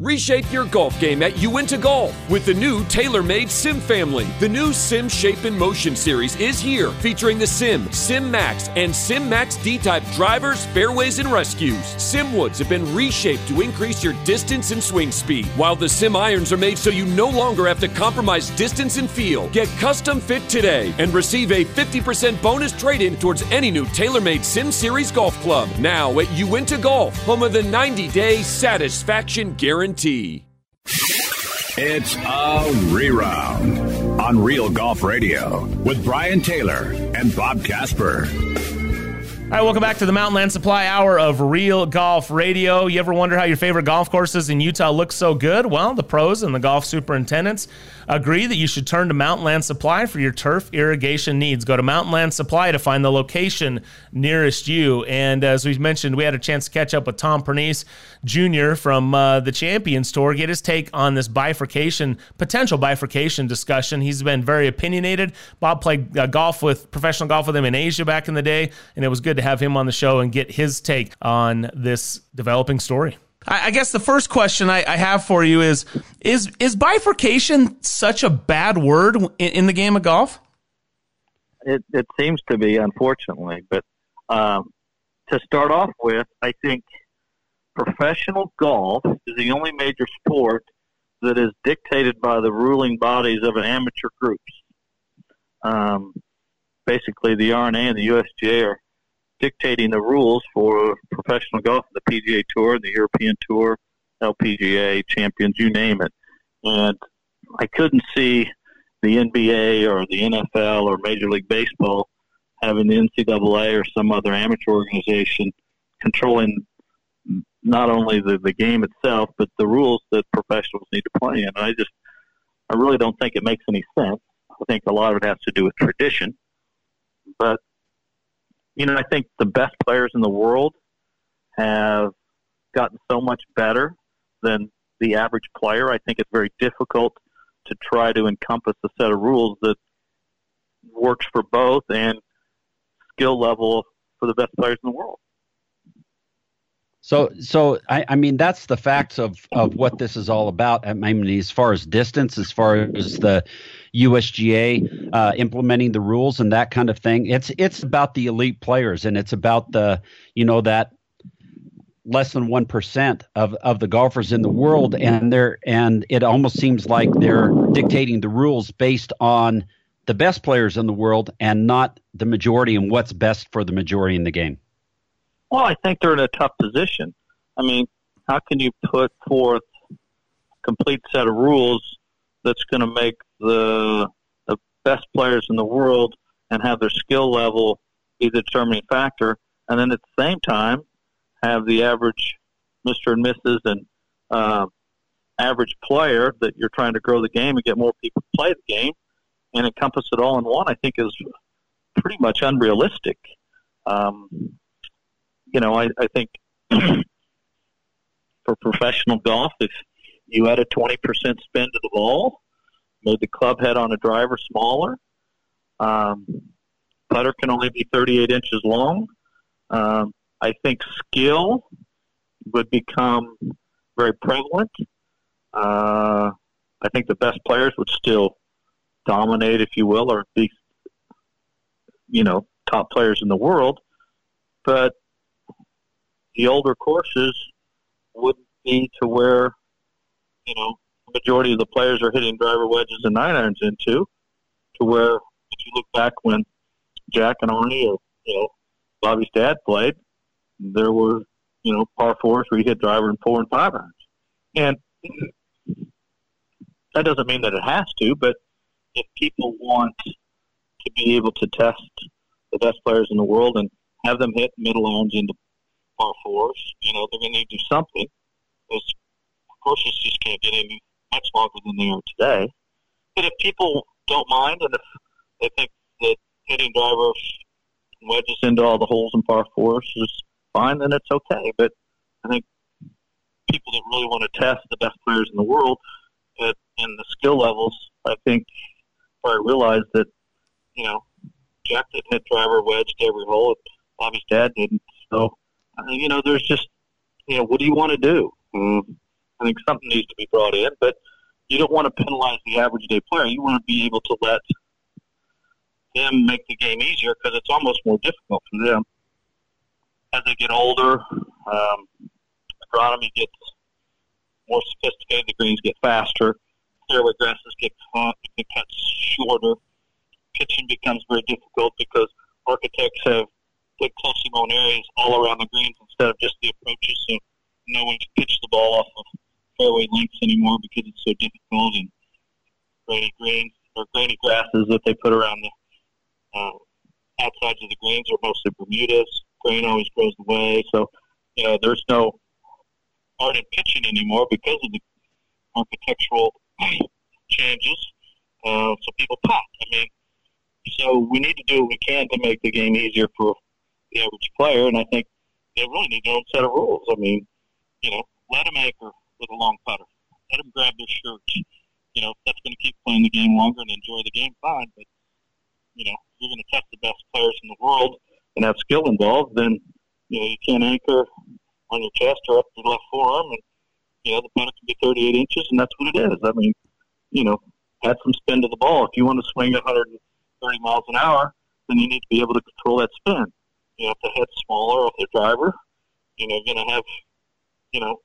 Reshape your golf game at Uinta Golf with the new TaylorMade Sim family. The new Sim Shape and Motion series is here, featuring the Sim, Sim Max, and Sim Max D-type drivers, fairways, and rescues. Sim woods have been reshaped to increase your distance and swing speed, while the Sim irons are made so you no longer have to compromise distance and feel. Get custom fit today and receive a 50% bonus trade-in towards any new TaylorMade Sim Series golf club. Now at Uinta Golf, home of the 90-day satisfaction guarantee guarantee. It's a reround on Real Golf Radio with Brian Taylor and Bob Casper. All right, welcome back to the Mountain Land Supply Hour of Real Golf Radio. You ever wonder how your favorite golf courses in Utah look so good? Well, the pros and the golf superintendents agree that you should turn to Mountain Land Supply for your turf irrigation needs. Go to Mountain Land Supply to find the location nearest you. And as we mentioned, we had a chance to catch up with Tom Pernice Jr. from uh, the Champions Tour, get his take on this bifurcation, potential bifurcation discussion. He's been very opinionated. Bob played uh, golf with professional golf with him in Asia back in the day, and it was good to have him on the show and get his take on this developing story. I, guess the first question I, I, have for you is is is bifurcation such a bad word in, in the game of golf? It, it seems to be, unfortunately. But um, to start off with, I think professional golf is the only major sport that is dictated by the ruling bodies of an amateur groups. Um, basically, the R&A and the USGA are dictating the rules for professional golf, the PGA Tour, the European Tour, LPGA, Champions, you name it. And I couldn't see the NBA or the NFL or Major League Baseball having the NCAA or some other amateur organization controlling not only the, the game itself, but the rules that professionals need to play in. And I just, I really don't think it makes any sense. I think a lot of it has to do with tradition. But you know, I think the best players in the world have gotten so much better than the average player. I think it's very difficult to try to encompass a set of rules that works for both and skill level for the best players in the world. So, so I, I, mean, that's the facts of, of what this is all about. I mean, as far as distance, as far as the USGA uh, implementing the rules and that kind of thing, it's it's about the elite players and it's about the you know that less than one percent of of the golfers in the world, and they're and it almost seems like they're dictating the rules based on the best players in the world and not the majority and what's best for the majority in the game. Well, I think they're in a tough position. I mean, how can you put forth a complete set of rules that's going to make the the best players in the world and have their skill level be the determining factor, and then at the same time have the average Mister and Mrs. and uh, average player that you're trying to grow the game and get more people to play the game and encompass it all in one. I think is pretty much unrealistic. Um, you know, I, I think for professional golf, if you add a 20% spin to the ball, made the club head on a driver smaller, um, putter can only be 38 inches long. Um, I think skill would become very prevalent. Uh, I think the best players would still dominate, if you will, or be, you know, top players in the world. But the older courses wouldn't be to where, you know, the majority of the players are hitting driver wedges and nine irons into, to where if you look back when Jack and Arnie or you know Bobby's dad played, there were you know par fours where you hit driver and four and five irons, and that doesn't mean that it has to, but if people want to be able to test the best players in the world and have them hit middle irons into par fours, you know, they're going to need to do something. Because, of course, you just can't get any much longer than they are today. But if people don't mind and if they think that hitting drivers wedges into all the holes in par fours is fine, then it's okay. But I think people that really want to test the best players in the world at, and the skill levels, I think probably realize that, you know, Jack didn't hit driver wedge to every hole. Bobby's dad didn't. So, uh, you know, there's just, you know, what do you want to do? Mm-hmm. I think something needs to be brought in, but you don't want to penalize the average day player. You want to be able to let them make the game easier because it's almost more difficult for them as they get older. Um, agronomy gets more sophisticated. The greens get faster. Fairway grasses get cut, get shorter. Pitching becomes very difficult because architects have put closely mown areas all around the greens instead of just the approaches, so no one can pitch the ball off of fairway lengths anymore because it's so difficult. And grainy greens or grainy grasses that they put around the uh, outsides of the greens are mostly Bermudas. Grain always grows away, so you know there's no art in pitching anymore because of the architectural changes. Uh, so people pop. I mean, so we need to do what we can to make the game easier for the average player, and I think they really need their own set of rules. I mean, you know, let them anchor with a long putter. Let them grab their shirts. You know, that's going to keep playing the game longer and enjoy the game fine. But, you know, you're going to test the best players in the world and have skill involved, then, you know, you can't anchor on your chest or up your left forearm. And, you know, the putter can be 38 inches, and that's what it is. I mean, you know, add some spin to the ball. If you want to swing at 130 miles an hour, then you need to be able to control that spin. You know, if the head's smaller, if the driver, you know, going to have, you know,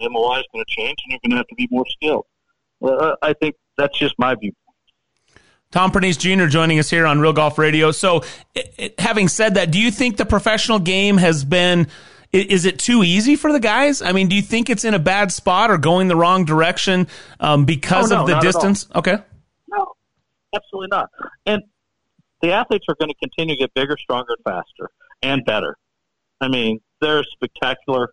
MOI is going to change, and you're going to have to be more skilled. Uh, I think that's just my view. Tom Pernice Jr. joining us here on Real Golf Radio. So, it, it, having said that, do you think the professional game has been? Is it too easy for the guys? I mean, do you think it's in a bad spot or going the wrong direction um, because oh, no, of the distance? Okay. No, absolutely not. And the athletes are going to continue to get bigger, stronger, and faster, and better. I mean, they're spectacular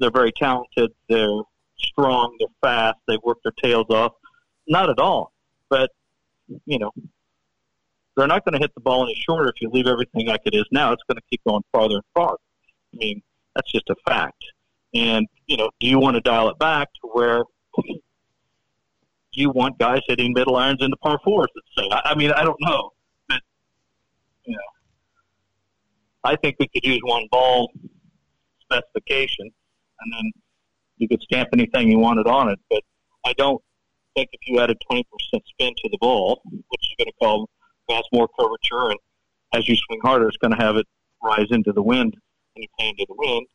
they're very talented, they're strong, they're fast, they work their tails off. Not at all. But, you know, they're not going to hit the ball any shorter if you leave everything like it is now. It's going to keep going farther and farther. I mean, that's just a fact. And, you know, do you want to dial it back to where you want guys hitting middle irons into par fours, say? I mean, I don't know. But, you know, I think we could use one ball specification and then you could stamp anything you wanted on it. But I don't think if you added 20% spin to the ball, which is going to cause, cause more curvature, and as you swing harder, it's going to have it rise into the wind when you play into the wind.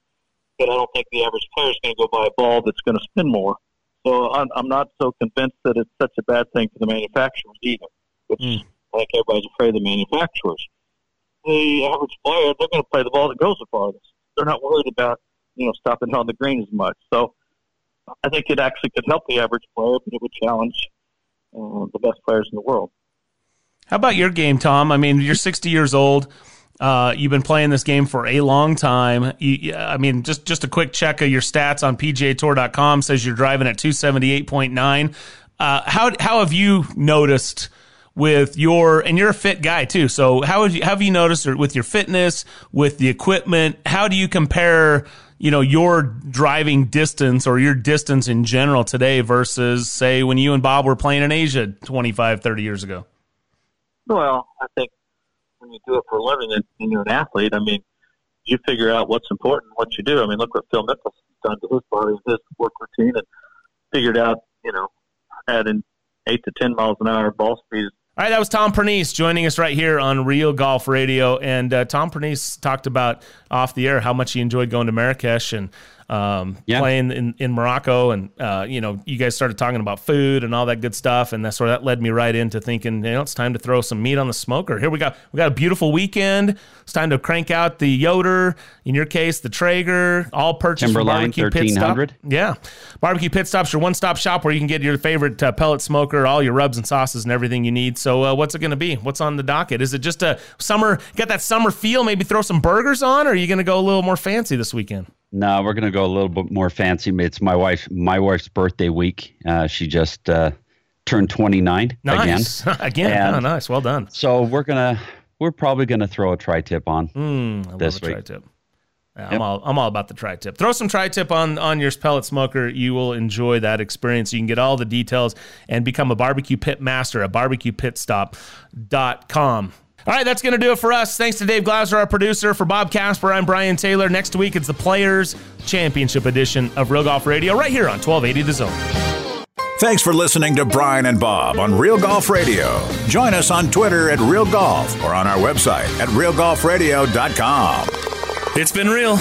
But I don't think the average player is going to go buy a ball that's going to spin more. So I'm, I'm not so convinced that it's such a bad thing for the manufacturers either. Which, mm. like everybody's afraid of the manufacturers. The average player, they're going to play the ball that goes the farthest. They're not worried about you know, stopping on the green as much. So I think it actually could help the average player, but it would challenge uh, the best players in the world. How about your game, Tom? I mean, you're 60 years old. Uh, you've been playing this game for a long time. You, I mean, just just a quick check of your stats on PGATour.com says you're driving at 278.9. Uh, how how have you noticed with your and you're a fit guy too? So how have you, how have you noticed with your fitness, with the equipment? How do you compare you know, your driving distance or your distance in general today versus, say, when you and Bob were playing in Asia 25, 30 years ago? Well, I think when you do it for a living and, you're an athlete, I mean, you figure out what's important, what you do. I mean, look what Phil Mickelson's done to his body, his work routine, and figured out, you know, adding eight to 10 miles an hour ball speed all right, that was Tom Pernice joining us right here on Real Golf Radio. And uh, Tom Pernice talked about off the air how much he enjoyed going to Marrakesh. And um, yeah. playing in, in Morocco, and uh, you know, you guys started talking about food and all that good stuff, and that's where that led me right into thinking, you know, it's time to throw some meat on the smoker. Here we go. we got a beautiful weekend. It's time to crank out the Yoder, in your case, the Traeger, all purchased from Barbecue Pit Stop. Yeah, Barbecue Pit Stop's your one stop shop where you can get your favorite uh, pellet smoker, all your rubs and sauces, and everything you need. So, uh, what's it going to be? What's on the docket? Is it just a summer? Got that summer feel? Maybe throw some burgers on, or are you going to go a little more fancy this weekend? No, we're going to go a little bit more fancy. It's my wife, my wife's birthday week. Uh, she just uh, turned 29 nice. again. again, oh, nice. Well done. So we're gonna, we're probably going to throw a tri-tip on mm, this week. Tri-tip. Yeah, I'm all I'm all about the tri-tip. Throw some tri-tip on on your pellet smoker. You will enjoy that experience. You can get all the details and become a barbecue pit master at barbecuepitstop.com. All right, that's going to do it for us. Thanks to Dave Glauser, our producer. For Bob Casper, I'm Brian Taylor. Next week, it's the Players Championship edition of Real Golf Radio right here on 1280 The Zone. Thanks for listening to Brian and Bob on Real Golf Radio. Join us on Twitter at Real Golf or on our website at realgolfradio.com. It's been real.